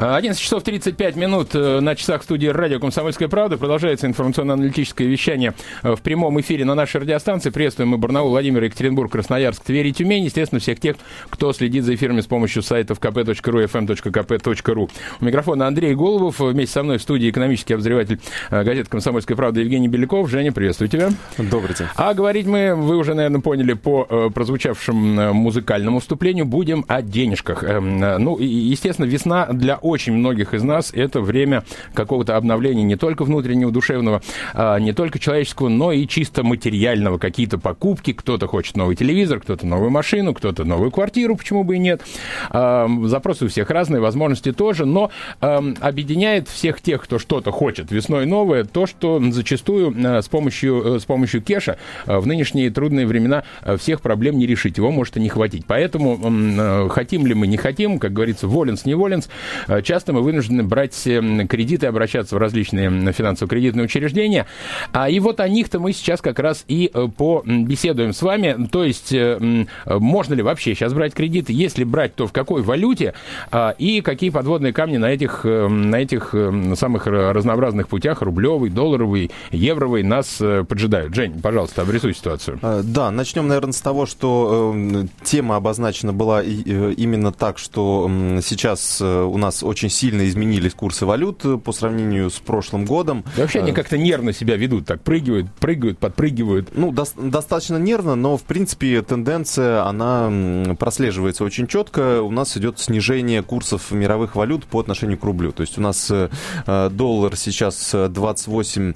11 часов 35 минут э, на часах студии радио «Комсомольская правда». Продолжается информационно-аналитическое вещание э, в прямом эфире на нашей радиостанции. Приветствуем мы Барнаул, Владимир, Екатеринбург, Красноярск, Тверь и Тюмень. Естественно, всех тех, кто следит за эфирами с помощью сайтов kp.ru, fm.kp.ru. У микрофона Андрей Головов. Вместе со мной в студии экономический обозреватель э, газеты «Комсомольская правда» Евгений Беляков. Женя, приветствую тебя. Добрый день. А говорить мы, вы уже, наверное, поняли по прозвучавшему музыкальному вступлению, будем о денежках. Эм, ну, естественно, весна для очень многих из нас это время какого-то обновления не только внутреннего, душевного, а, не только человеческого, но и чисто материального. Какие-то покупки, кто-то хочет новый телевизор, кто-то новую машину, кто-то новую квартиру, почему бы и нет. А, запросы у всех разные, возможности тоже, но объединяет всех тех, кто что-то хочет весной новое, то, что зачастую с помощью, э, с помощью кеша э, в нынешние трудные времена э, всех проблем не решить, его может и не хватить. Поэтому хотим ли мы, не хотим, как говорится, воленс, не воленс, часто мы вынуждены брать эм, кредиты, обращаться в различные финансово-кредитные учреждения. А, и вот о них-то мы сейчас как раз и э, побеседуем с вами. То есть, э, можно ли вообще сейчас брать кредиты? Если брать, то в какой валюте? А, и какие подводные камни на этих, э, на этих самых разнообразных путях, рублевый, долларовый, евровый, нас поджидают. Жень, пожалуйста, обрисуй ситуацию. Да, начнем, наверное, с того, что тема обозначена была именно так, что сейчас у нас очень сильно изменились курсы валют э, по сравнению с прошлым годом. Да вообще они э, как-то нервно себя ведут, так прыгивают, прыгают, подпрыгивают. Ну, до- достаточно нервно, но, в принципе, тенденция, она прослеживается очень четко. У нас идет снижение курсов мировых валют по отношению к рублю. То есть у нас э, доллар сейчас 28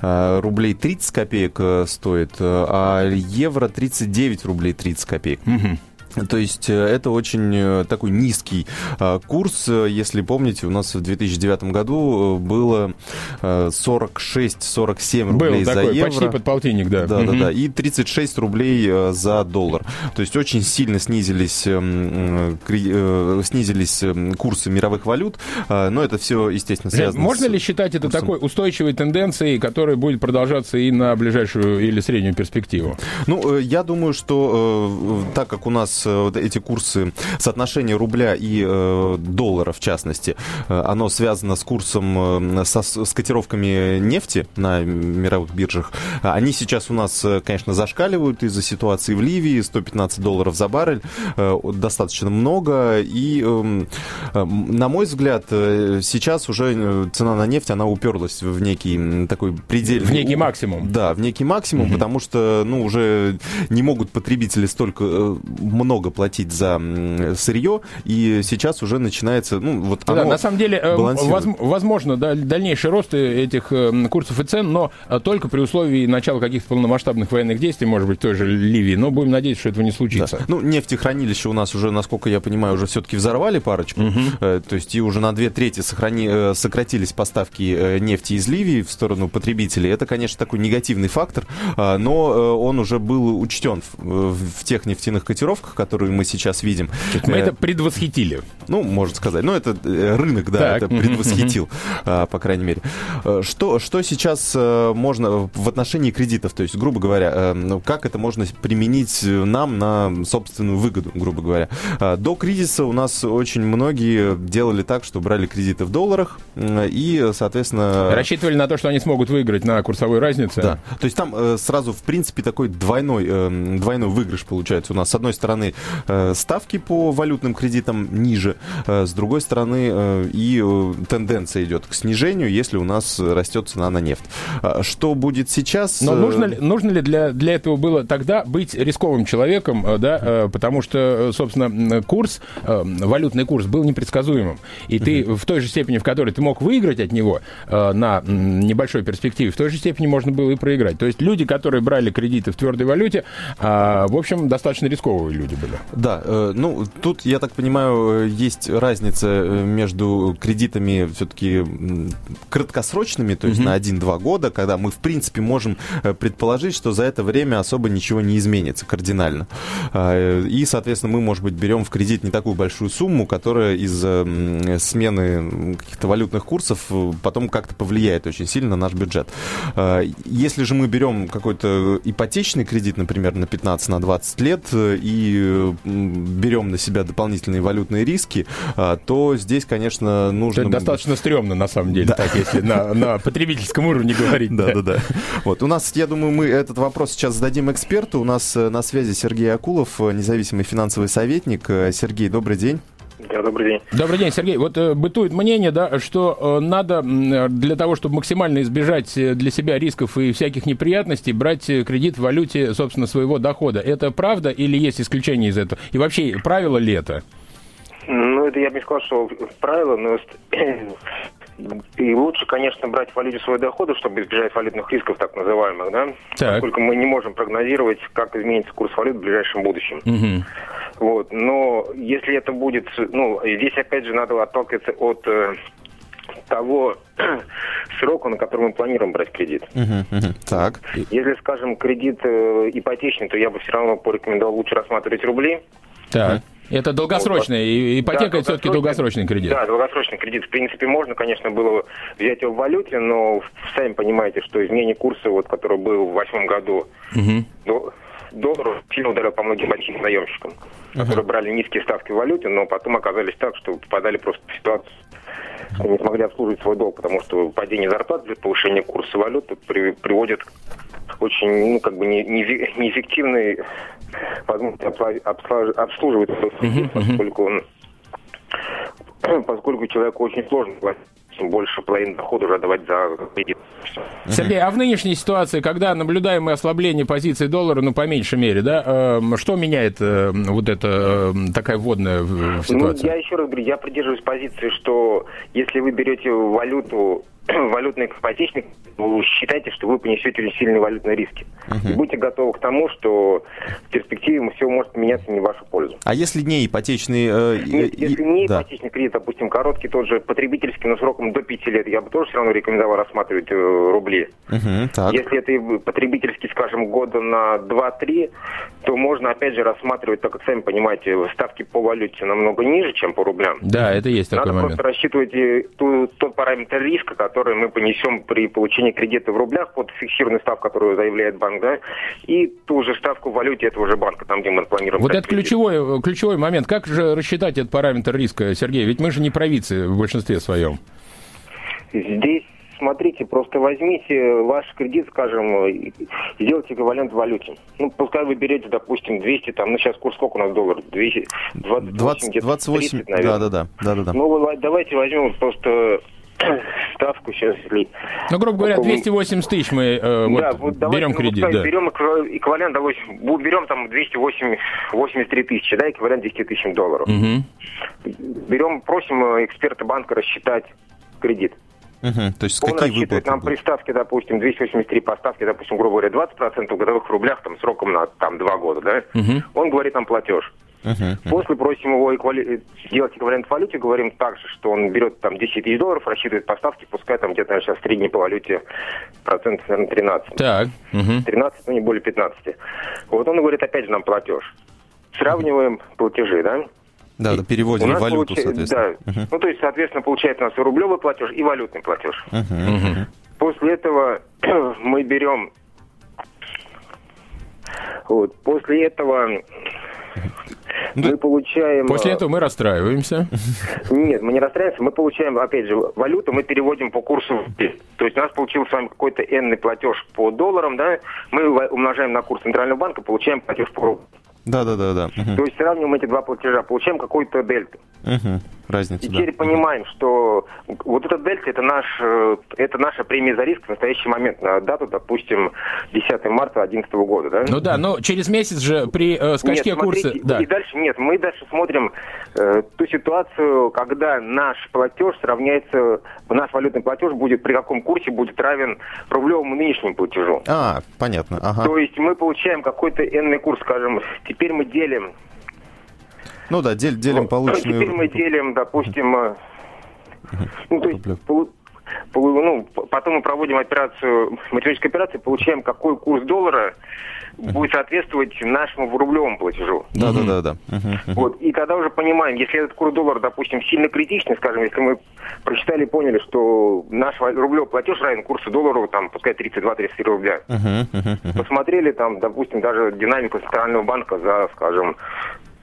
рублей 30 копеек стоит, а евро 39 рублей 30 копеек. Угу. То есть э, это очень э, такой низкий э, курс. Если помните, у нас в 2009 году было 46-47 рублей Был за такой, евро. почти под полтинник, да. Да, угу. да, да. И 36 рублей за доллар. То есть очень сильно снизились, снизились курсы мировых валют. Но это все, естественно, связано Можно с ли считать это курсом? такой устойчивой тенденцией, которая будет продолжаться и на ближайшую или среднюю перспективу? Ну, я думаю, что так как у нас вот эти курсы, соотношение рубля и э, доллара, в частности, э, оно связано с курсом, со, с котировками нефти на мировых биржах. Они сейчас у нас, конечно, зашкаливают из-за ситуации в Ливии. 115 долларов за баррель. Достаточно много. И, эм, на мой взгляд, сейчас уже цена на нефть, она уперлась в некий такой предельный... В некий максимум. Да, в некий максимум, угу. потому что, ну, уже не могут потребители столько много много платить за сырье, и сейчас уже начинается, ну, вот да, на самом деле, э, воз, возможно, да, дальнейший рост этих э, курсов и цен, но э, только при условии начала каких-то полномасштабных военных действий, может быть, той же Ливии, но будем надеяться, что этого не случится. Да. Ну, нефтехранилища у нас уже, насколько я понимаю, уже все-таки взорвали парочку, угу. то есть и уже на две трети сохрани... сократились поставки нефти из Ливии в сторону потребителей. Это, конечно, такой негативный фактор, но он уже был учтен в тех нефтяных котировках, которую мы сейчас видим. Мы это предвосхитили. Ну, можно сказать. Ну, это э, рынок, да, так. это предвосхитил, а, по крайней мере. Э, что, что сейчас э, можно в отношении кредитов, то есть, грубо говоря, ну, как это можно применить нам на собственную выгоду, грубо говоря? До кризиса у нас очень многие делали так, что брали кредиты в долларах и, соответственно... Рассчитывали на то, что они смогут выиграть на курсовой разнице. Да. То есть там сразу, в принципе, такой двойной, двойной выигрыш получается у нас. С одной стороны, Э, ставки по валютным кредитам ниже, э, с другой стороны э, и тенденция идет к снижению, если у нас растет цена на нефть. А что будет сейчас? Но нужно ли, нужно ли для, для этого было тогда быть рисковым человеком, да, потому что, собственно, курс, валютный курс был непредсказуемым, и ты в той же степени, в которой ты мог выиграть от него на небольшой перспективе, в той же степени можно было и проиграть. То есть люди, которые брали кредиты в твердой валюте, в общем, достаточно рисковые люди были. Да, э, ну, тут, я так понимаю, есть разница э, между кредитами все-таки краткосрочными, то есть mm-hmm. на 1-2 года, когда мы, в принципе, можем э, предположить, что за это время особо ничего не изменится кардинально. А, и, соответственно, мы, может быть, берем в кредит не такую большую сумму, которая из-за смены каких-то валютных курсов потом как-то повлияет очень сильно на наш бюджет. А, если же мы берем какой-то ипотечный кредит, например, на 15 на 20 лет и берем на себя дополнительные валютные риски, а, то здесь, конечно, нужно... Это достаточно стрёмно, на самом деле, да. так, если на, на потребительском уровне говорить. Да, да, да. Вот, у нас, я думаю, мы этот вопрос сейчас зададим эксперту. У нас э, на связи Сергей Акулов, э, независимый финансовый советник. Э, Сергей, добрый день. Да, добрый день. Добрый день, Сергей. Вот э, бытует мнение, да, что э, надо для того, чтобы максимально избежать э, для себя рисков и всяких неприятностей, брать кредит в валюте, собственно, своего дохода. Это правда или есть исключение из этого? И вообще, правило ли это? Ну, это я бы не сказал, что правило, но и лучше, конечно, брать в валюте свои доходы, чтобы избежать валютных рисков, так называемых, да? Так. Поскольку мы не можем прогнозировать, как изменится курс валют в ближайшем будущем. Угу. Вот. Но если это будет, ну, здесь опять же надо отталкиваться от э, того срока, на который мы планируем брать кредит. Uh-huh, uh-huh. Так. Если, скажем, кредит э, ипотечный, то я бы все равно порекомендовал лучше рассматривать рубли. Так. Это долгосрочная вот. ипотека, да, это все-таки долгосрочный кредит. Да, долгосрочный кредит. В принципе, можно, конечно, было взять его в валюте, но сами понимаете, что изменение курса, вот, который был в восьмом году, угу доллару сильно ударил по многим большим заемщикам, uh-huh. которые брали низкие ставки в валюте, но потом оказались так, что попадали просто в ситуацию, что не смогли обслуживать свой долг, потому что падение зарплат для повышения курса валюты при, приводит к очень, ну, как бы не, не, неэффективной возможности обслуживать свой uh-huh. поскольку он поскольку человеку очень сложно платить больше половины дохода уже давать за кредит. Сергей, а в нынешней ситуации, когда наблюдаемое ослабление позиции доллара, ну, по меньшей мере, да, э, что меняет э, вот эта э, такая вводная ситуация? Ну, я еще раз говорю, я придерживаюсь позиции, что если вы берете валюту валютный ипотечник, вы считайте, что вы понесете очень сильные валютные риски. Uh-huh. И будьте готовы к тому, что в перспективе все может меняться не в вашу пользу. А если не ипотечный... Э, Нет, и, если не да. ипотечный кредит, допустим, короткий, тот же потребительский, но сроком до 5 лет, я бы тоже все равно рекомендовал рассматривать э, рубли. Uh-huh, так. Если это потребительский, скажем, года на 2-3, то можно, опять же, рассматривать, так как сами понимаете, ставки по валюте намного ниже, чем по рублям. Да, это есть такой Надо момент. просто рассчитывать э, ту, тот параметр риска, который которые мы понесем при получении кредита в рублях под фиксированную ставку, которую заявляет банк, да, и ту же ставку в валюте этого же банка, там, где мы планируем. Вот это ключевой, ключевой момент. Как же рассчитать этот параметр риска, Сергей? Ведь мы же не провидцы в большинстве своем. Здесь смотрите, просто возьмите ваш кредит, скажем, сделайте эквивалент в валюте. Ну, пускай вы берете, допустим, 200, там, ну, сейчас курс сколько у нас доллар? 200, 28, 20, 28 30, наверное. Да, да, да, да, да. Ну, давайте возьмем просто ставку сейчас, если... Ну, грубо говоря, 280 тысяч мы э, вот, да, вот давайте, берем ну, кредит. да. Берем эквивалент, берем там 283 тысячи, да, эквивалент 10 тысяч долларов. Угу. Берем, просим э, эксперта банка рассчитать кредит. Угу. То есть Он какие выплаты нам при ставке, допустим, 283 по ставке, допустим, грубо говоря, 20% в годовых рублях, там, сроком на там, 2 года, да? Угу. Он говорит нам платеж. Uh-huh. После просим его эквали... сделать эквивалент в валюте, говорим также, что он берет там 10 тысяч долларов, рассчитывает поставки, пускай там где-то сейчас средний по валюте процентов, наверное, 13. Так. Uh-huh. 13, ну не более 15. Вот он говорит, опять же, нам платеж. Сравниваем платежи, да? Да, да, переводим в валюту, получ... соответственно. Да. Uh-huh. Ну, то есть, соответственно, получается у нас и рублевый платеж, и валютный платеж. Uh-huh. Uh-huh. После этого мы берем... Вот, после этого мы ну, получаем... После этого мы расстраиваемся. Нет, мы не расстраиваемся, мы получаем, опять же, валюту мы переводим по курсу. То есть у нас получился с вами какой-то энный платеж по долларам, да, мы умножаем на курс Центрального банка, получаем платеж по рублю. Да, да, да, да. То есть сравниваем эти два платежа, получаем какую-то дельту. Угу. Разницу, и теперь да. понимаем, что вот этот дельта это наш, э, это наша премия за риск в настоящий момент на дату, допустим, 10 марта 2011 года, да? Ну да, но через месяц же при э, скачке нет, курса... Смотрите, да. И дальше нет, мы дальше смотрим э, ту ситуацию, когда наш платеж сравняется, наш валютный платеж будет при каком курсе будет равен рублевому нынешнему платежу. А, понятно. Ага. То есть мы получаем какой-то энный курс, скажем, Теперь мы делим. Ну да, дел, делим ну, полученную... Теперь мы делим, допустим, э, ну, то есть, ну, потом мы проводим операцию, математическую операцию, получаем, какой курс доллара будет соответствовать нашему рублевому платежу. Да, да, да, да. Вот. И тогда уже понимаем, если этот курс доллара, допустим, сильно критичный, скажем, если мы прочитали и поняли, что наш рублевый платеж равен курсу доллара, там, пускай 32-33 рубля. Посмотрели там, допустим, даже динамику Центрального банка за, скажем,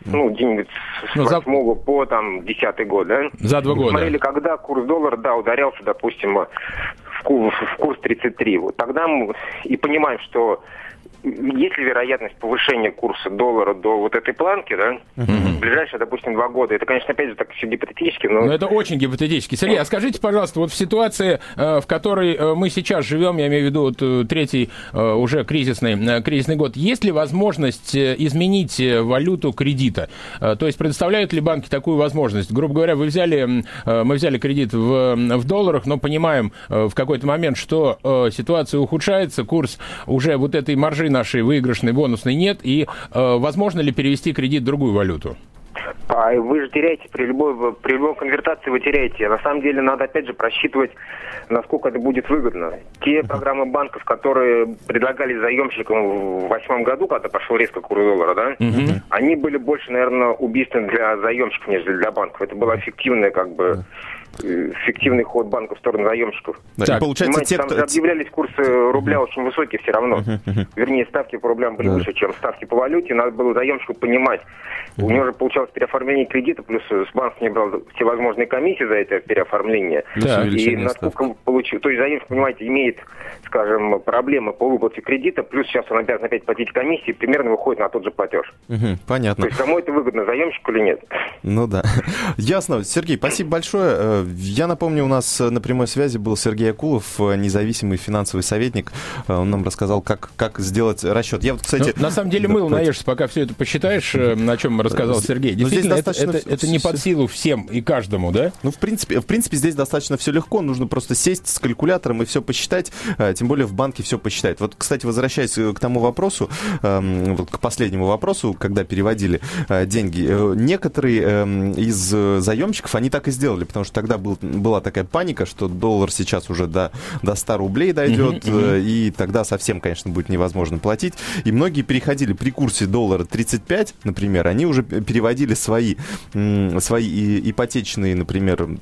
ну, где-нибудь с ну, 8 за... по там 10 год, да? За два года. Смотрели, когда курс доллара, да, ударялся, допустим, в курс, в курс 33. Вот тогда мы и понимаем, что есть ли вероятность повышения курса доллара до вот этой планки, да, угу. в ближайшие, допустим, два года? Это, конечно, опять же, так все гипотетически, но... Но это очень гипотетически. Сергей, а скажите, пожалуйста, вот в ситуации, э, в которой э, мы сейчас живем, я имею в виду вот э, третий уже кризисный, кризисный год, есть ли возможность изменить валюту кредита? То есть предоставляют ли банки такую возможность? Грубо говоря, вы взяли, мы взяли кредит в, в долларах, но понимаем в какой-то момент, что ситуация ухудшается, курс уже вот этой маржи нашей выигрышной, бонусной нет, и э, возможно ли перевести кредит в другую валюту? А вы же теряете при любой, при любой конвертации вы теряете. На самом деле надо опять же просчитывать, насколько это будет выгодно. Те программы банков, которые предлагали заемщикам в восьмом году, когда пошел резко курс доллара, да, угу. они были больше, наверное, убийственны для заемщиков, нежели для банков. Это было эффективное как бы фиктивный ход банка в сторону заемщиков. Да, так, получается, те, там кто... же объявлялись курсы рубля uh-huh. очень высокие все равно. Uh-huh, uh-huh. Вернее, ставки по рублям были uh-huh. выше, чем ставки по валюте. Надо было заемщику понимать. Uh-huh. У него же получалось переоформление кредита, плюс банк не брал всевозможные комиссии за это переоформление. Да. И насколько получил... То есть заемщик, понимаете, имеет, скажем, проблемы по выплате кредита, плюс сейчас он обязан опять платить комиссии, примерно выходит на тот же платеж. Uh-huh. Понятно. То есть кому это выгодно, заемщику или нет? Ну да. Ясно. Сергей, спасибо большое. Э, я напомню, у нас на прямой связи был Сергей Акулов, независимый финансовый советник. Он нам рассказал, как, как сделать расчет. Я вот, кстати... Ну, на самом деле, мыл наешься, пока все это посчитаешь, э, о чем рассказал Сергей. Ну, Действительно, это, это, это не под силу всем и каждому, да? Ну, в принципе, в принципе, здесь достаточно все легко. Нужно просто сесть с калькулятором и все посчитать. Э, тем более в банке все посчитать. Вот, кстати, возвращаясь к тому вопросу, эм, к последнему вопросу, когда переводили э, деньги, некоторые эм, из заемщиков, они так и сделали, потому что тогда был была такая паника, что доллар сейчас уже до, до 100 рублей дойдет, uh-huh, uh-huh. и тогда совсем, конечно, будет невозможно платить. И многие переходили при курсе доллара 35, например, они уже переводили свои, свои ипотечные, например,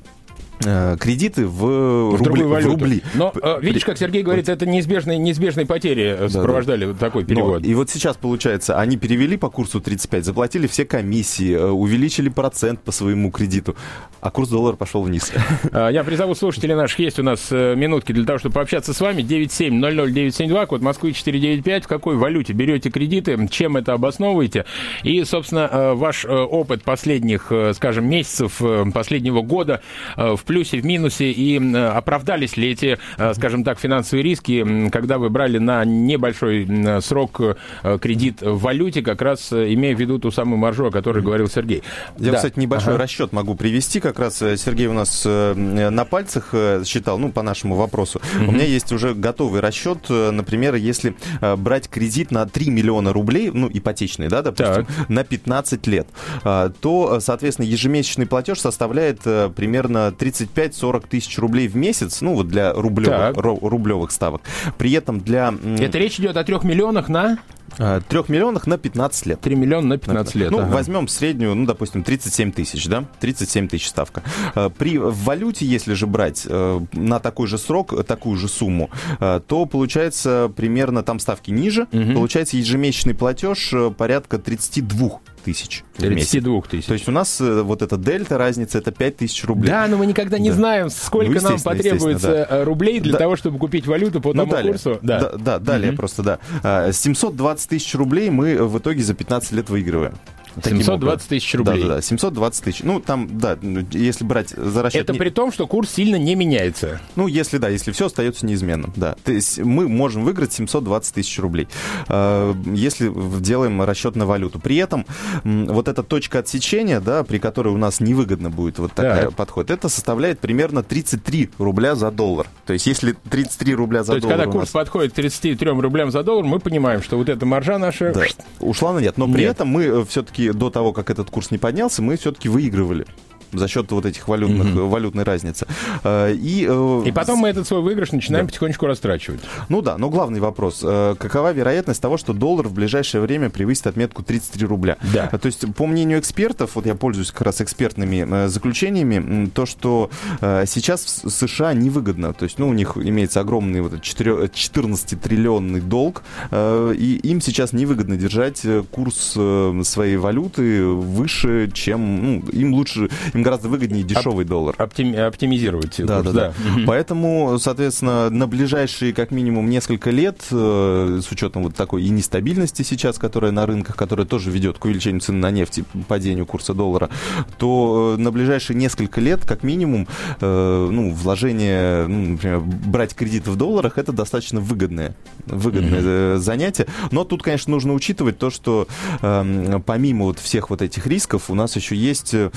кредиты в, в, рубли, в рубли. Но э, видишь, как Сергей говорит, это неизбежные, неизбежные потери э, сопровождали да, да. такой перевод. Но, и вот сейчас, получается, они перевели по курсу 35, заплатили все комиссии, увеличили процент по своему кредиту, а курс доллара пошел вниз. А, я призову слушателей наших, есть у нас минутки для того, чтобы пообщаться с вами. 9700972, код Москвы 495. В какой валюте берете кредиты, чем это обосновываете? И, собственно, ваш опыт последних, скажем, месяцев, последнего года в плюсе, в минусе, и оправдались ли эти, э, скажем так, финансовые риски, когда вы брали на небольшой срок э, кредит в валюте, как раз э, имея в виду ту самую маржу, о которой говорил Сергей. Я, да. кстати, небольшой ага. расчет могу привести, как раз Сергей у нас на пальцах считал, ну, по нашему вопросу. Mm-hmm. У меня есть уже готовый расчет, например, если брать кредит на 3 миллиона рублей, ну, ипотечный, да, допустим, так. на 15 лет, то, соответственно, ежемесячный платеж составляет примерно 30 35-40 тысяч рублей в месяц, ну вот для рублевых, рублевых ставок. При этом для... Это речь идет о трех миллионах на... А, трех миллионах на 15 лет. 3 миллиона на 15 лет. Ну, ага. возьмем среднюю, ну, допустим, 37 тысяч, да? 37 тысяч ставка. А, при валюте, если же брать э, на такой же срок, такую же сумму, э, то получается примерно там ставки ниже, угу. получается ежемесячный платеж э, порядка 32 тысяч. 32 тысяч. То есть у нас э, вот эта дельта, разница, это 5 тысяч рублей. Да, но мы никогда не да. знаем, сколько ну, нам потребуется да. рублей для да. того, чтобы купить валюту по ну, тому далее. курсу. Да, да, да далее угу. просто, да. 720 а, тысяч рублей мы в итоге за 15 лет выигрываем. 720 тысяч рублей. Да, да, да, 720 тысяч. Ну, там, да, если брать за расчет... Это при том, что курс сильно не меняется. Ну, если, да, если все остается неизменным, да. То есть мы можем выиграть 720 тысяч рублей, э, если делаем расчет на валюту. При этом вот эта точка отсечения, да, при которой у нас невыгодно будет вот такая так. подход, это составляет примерно 33 рубля за доллар. То есть если 33 рубля за То доллар... То есть когда курс нас... подходит к 33 рублям за доллар, мы понимаем, что вот эта маржа наша... Да, ушла на нет. Но при нет. этом мы э, все-таки все-таки до того, как этот курс не поднялся, мы все-таки выигрывали за счет вот этих валютных, mm-hmm. валютной разницы. Э, и, э, и потом мы этот свой выигрыш начинаем да. потихонечку растрачивать. Ну да, но главный вопрос. Э, какова вероятность того, что доллар в ближайшее время превысит отметку 33 рубля? Да. То есть, по мнению экспертов, вот я пользуюсь как раз экспертными заключениями, то, что сейчас в США невыгодно. То есть, ну, у них имеется огромный вот 14-триллионный долг, и им сейчас невыгодно держать курс своей валюты выше, чем, ну, им лучше, им им гораздо выгоднее дешевый Оп- доллар. Оптим, оптимизировать. Да, курс, да, да. да. Поэтому, соответственно, на ближайшие как минимум несколько лет, э, с учетом вот такой и нестабильности сейчас, которая на рынках, которая тоже ведет к увеличению цен на нефть и падению курса доллара, то э, на ближайшие несколько лет, как минимум, э, ну, вложение, ну, например, брать кредит в долларах, это достаточно выгодное, выгодное mm-hmm. занятие. Но тут, конечно, нужно учитывать то, что э, помимо вот всех вот этих рисков у нас еще есть э,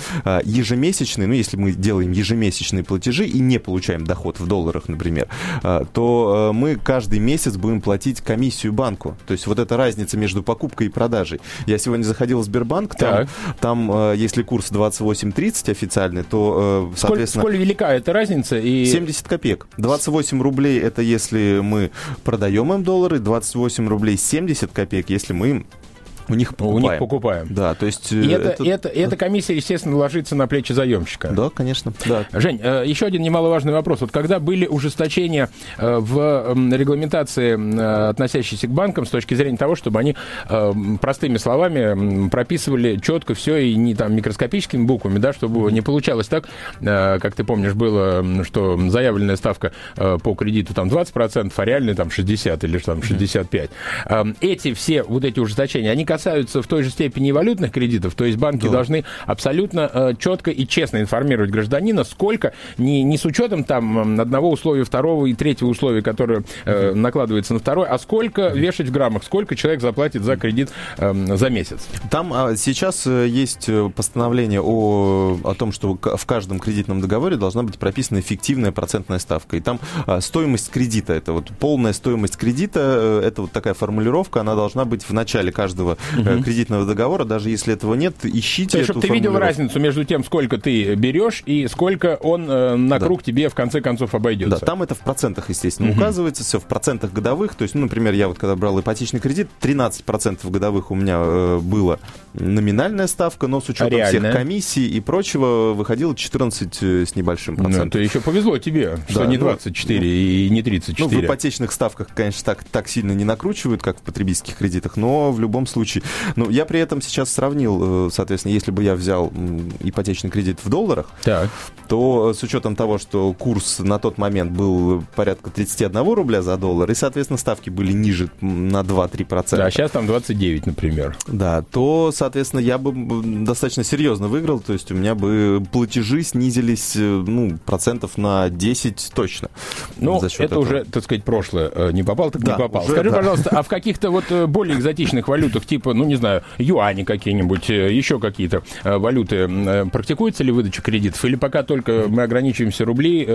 ежемесячные ну, если мы делаем ежемесячные платежи и не получаем доход в долларах, например, а, то а, мы каждый месяц будем платить комиссию банку. То есть вот эта разница между покупкой и продажей. Я сегодня заходил в Сбербанк, там, там а, если курс 28.30 официальный, то, соответственно... Сколь, сколь велика эта разница? И... 70 копеек. 28 рублей это если мы продаем им доллары, 28 рублей 70 копеек, если мы им у них покупаем. У них покупаем. Да, то есть... И это, это, это, эта комиссия, естественно, ложится на плечи заемщика. Да, конечно. Да. Жень, э, еще один немаловажный вопрос. Вот когда были ужесточения э, в регламентации, э, относящейся к банкам, с точки зрения того, чтобы они простыми словами прописывали четко все и не там микроскопическими буквами, да, чтобы не получалось так, как ты помнишь, было, что заявленная ставка по кредиту там 20%, а реальная там 60 или там 65. Эти все вот эти ужесточения, они касаются в той же степени и валютных кредитов, то есть банки да. должны абсолютно э, четко и честно информировать гражданина, сколько, не, не с учетом там одного условия, второго и третьего условия, которое э, накладывается на второй, а сколько вешать в граммах, сколько человек заплатит за кредит э, за месяц. Там а, сейчас э, есть э, постановление о, о том, что в каждом кредитном договоре должна быть прописана эффективная процентная ставка. И там а, стоимость кредита, это вот полная стоимость кредита, это вот такая формулировка, она должна быть в начале каждого угу. кредитного договора, даже если этого нет, ищите То есть, чтобы ты видел разницу между тем, сколько ты берешь и сколько он э, на круг да. тебе в конце концов обойдется. Да, там это в процентах, естественно, угу. указывается, все в процентах годовых. То есть, ну, например, я вот когда брал ипотечный кредит, 13% годовых у меня э, было номинальная ставка, но с учетом а всех комиссий и прочего выходило 14 э, с небольшим ну, процентом. Ну, то еще повезло тебе, да, что не 24 ну, и не 34. Ну, в ипотечных ставках, конечно, так, так сильно не накручивают, как в потребительских кредитах, но в любом случае случае. Ну, я при этом сейчас сравнил, э, соответственно, если бы я взял ипотечный кредит в долларах, так. то с учетом того, что курс на тот момент был порядка 31 рубля за доллар, и, соответственно, ставки были ниже на 2-3%. Да, сейчас там 29, например. Да, то, соответственно, я бы достаточно серьезно выиграл, то есть у меня бы платежи снизились, э, ну, процентов на 10 точно. Ну, это этого. уже, так сказать, прошлое. Э, не попал, так да, не попал. Уже, Скажи, да. пожалуйста, а в каких-то вот более экзотичных валютах, типа типа, ну, не знаю, юани какие-нибудь, э, еще какие-то э, валюты, э, практикуется ли выдача кредитов? Или пока только мы ограничиваемся рубли,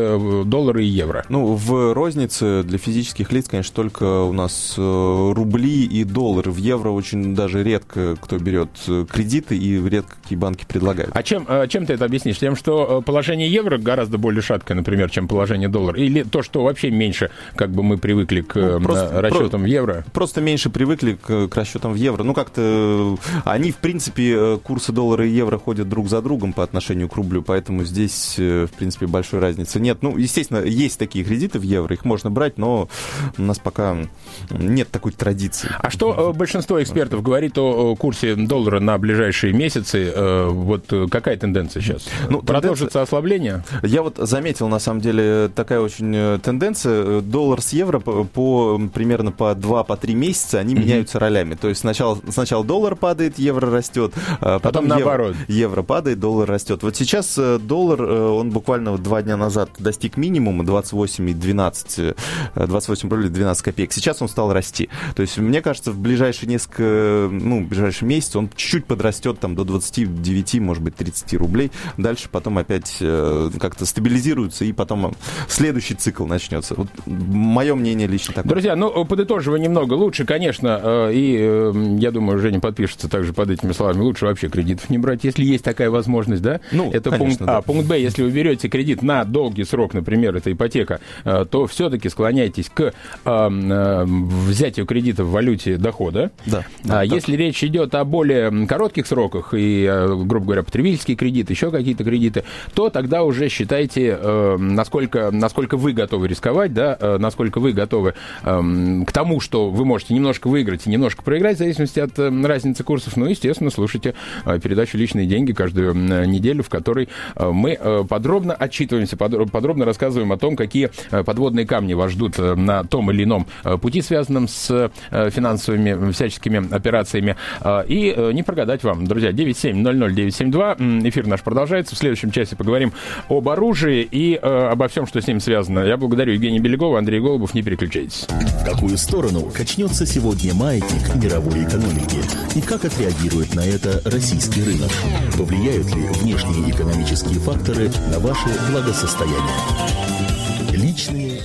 доллары и евро? Ну, в рознице для физических лиц, конечно, только у нас рубли и доллары. В евро очень даже редко кто берет кредиты и редко какие банки предлагают. А чем, чем ты это объяснишь? Тем, что положение евро гораздо более шаткое, например, чем положение доллара? Или то, что вообще меньше, как бы мы привыкли к ну, просто, расчетам про, в евро? Просто меньше привыкли к, к расчетам в евро. Ну, как-то они, в принципе, э, курсы доллара и евро ходят друг за другом по отношению к рублю, поэтому здесь, э, в принципе, большой разницы нет. Ну, естественно, есть такие кредиты в евро, их можно брать, но у нас пока нет такой традиции. А что э, большинство экспертов говорит о курсе доллара на ближайшие месяцы? Вот какая тенденция сейчас? Ну, Продолжится тенденция... ослабление? Я вот заметил, на самом деле, такая очень тенденция. Доллар с евро по, по примерно по 2-3 по месяца, они mm-hmm. меняются ролями. То есть сначала сначала доллар падает, евро растет, а потом, потом наоборот. Евро, падает, доллар растет. Вот сейчас э, доллар, э, он буквально два дня назад достиг минимума 28,12, 28 э, рублей 12 копеек. Сейчас он стал расти. То есть, мне кажется, в ближайшие несколько, ну, в ближайший месяц он чуть-чуть подрастет там до 29, может быть, 30 рублей. Дальше потом опять как-то стабилизируется, и потом следующий цикл начнется. Вот мое мнение лично такое. Друзья, ну, подытоживая немного, лучше, конечно, и я думаю, думаю, Женя подпишется также под этими словами. Лучше вообще кредитов не брать, если есть такая возможность, да? Ну, это конечно, пункт да. А. Пункт Б, если вы берете кредит на долгий срок, например, это ипотека, э, то все-таки склоняйтесь к э, э, взятию кредита в валюте дохода. Да. А если речь идет о более коротких сроках и, э, грубо говоря, потребительский кредит, еще какие-то кредиты, то тогда уже считайте, насколько, насколько вы готовы рисковать, да, насколько вы готовы э, к тому, что вы можете немножко выиграть и немножко проиграть, в зависимости от э, разницы курсов. Ну, естественно, слушайте э, передачу «Личные деньги» каждую э, неделю, в которой э, мы подробно отчитываемся, подро- подробно рассказываем о том, какие подводные камни вас ждут на том или ином пути, связанном с финансовыми всяческими операциями. И не прогадать вам, друзья, 9700972. М, Эфир наш продолжается. В следующем часе поговорим об оружии и обо всем, что с ним связано. Я благодарю Евгения Белякова, Андрей Голубов. Не переключайтесь. В какую сторону качнется сегодня маятник мировой экономики? И как отреагирует на это российский рынок? Повлияют ли внешние экономические факторы на ваше благосостояние? Личные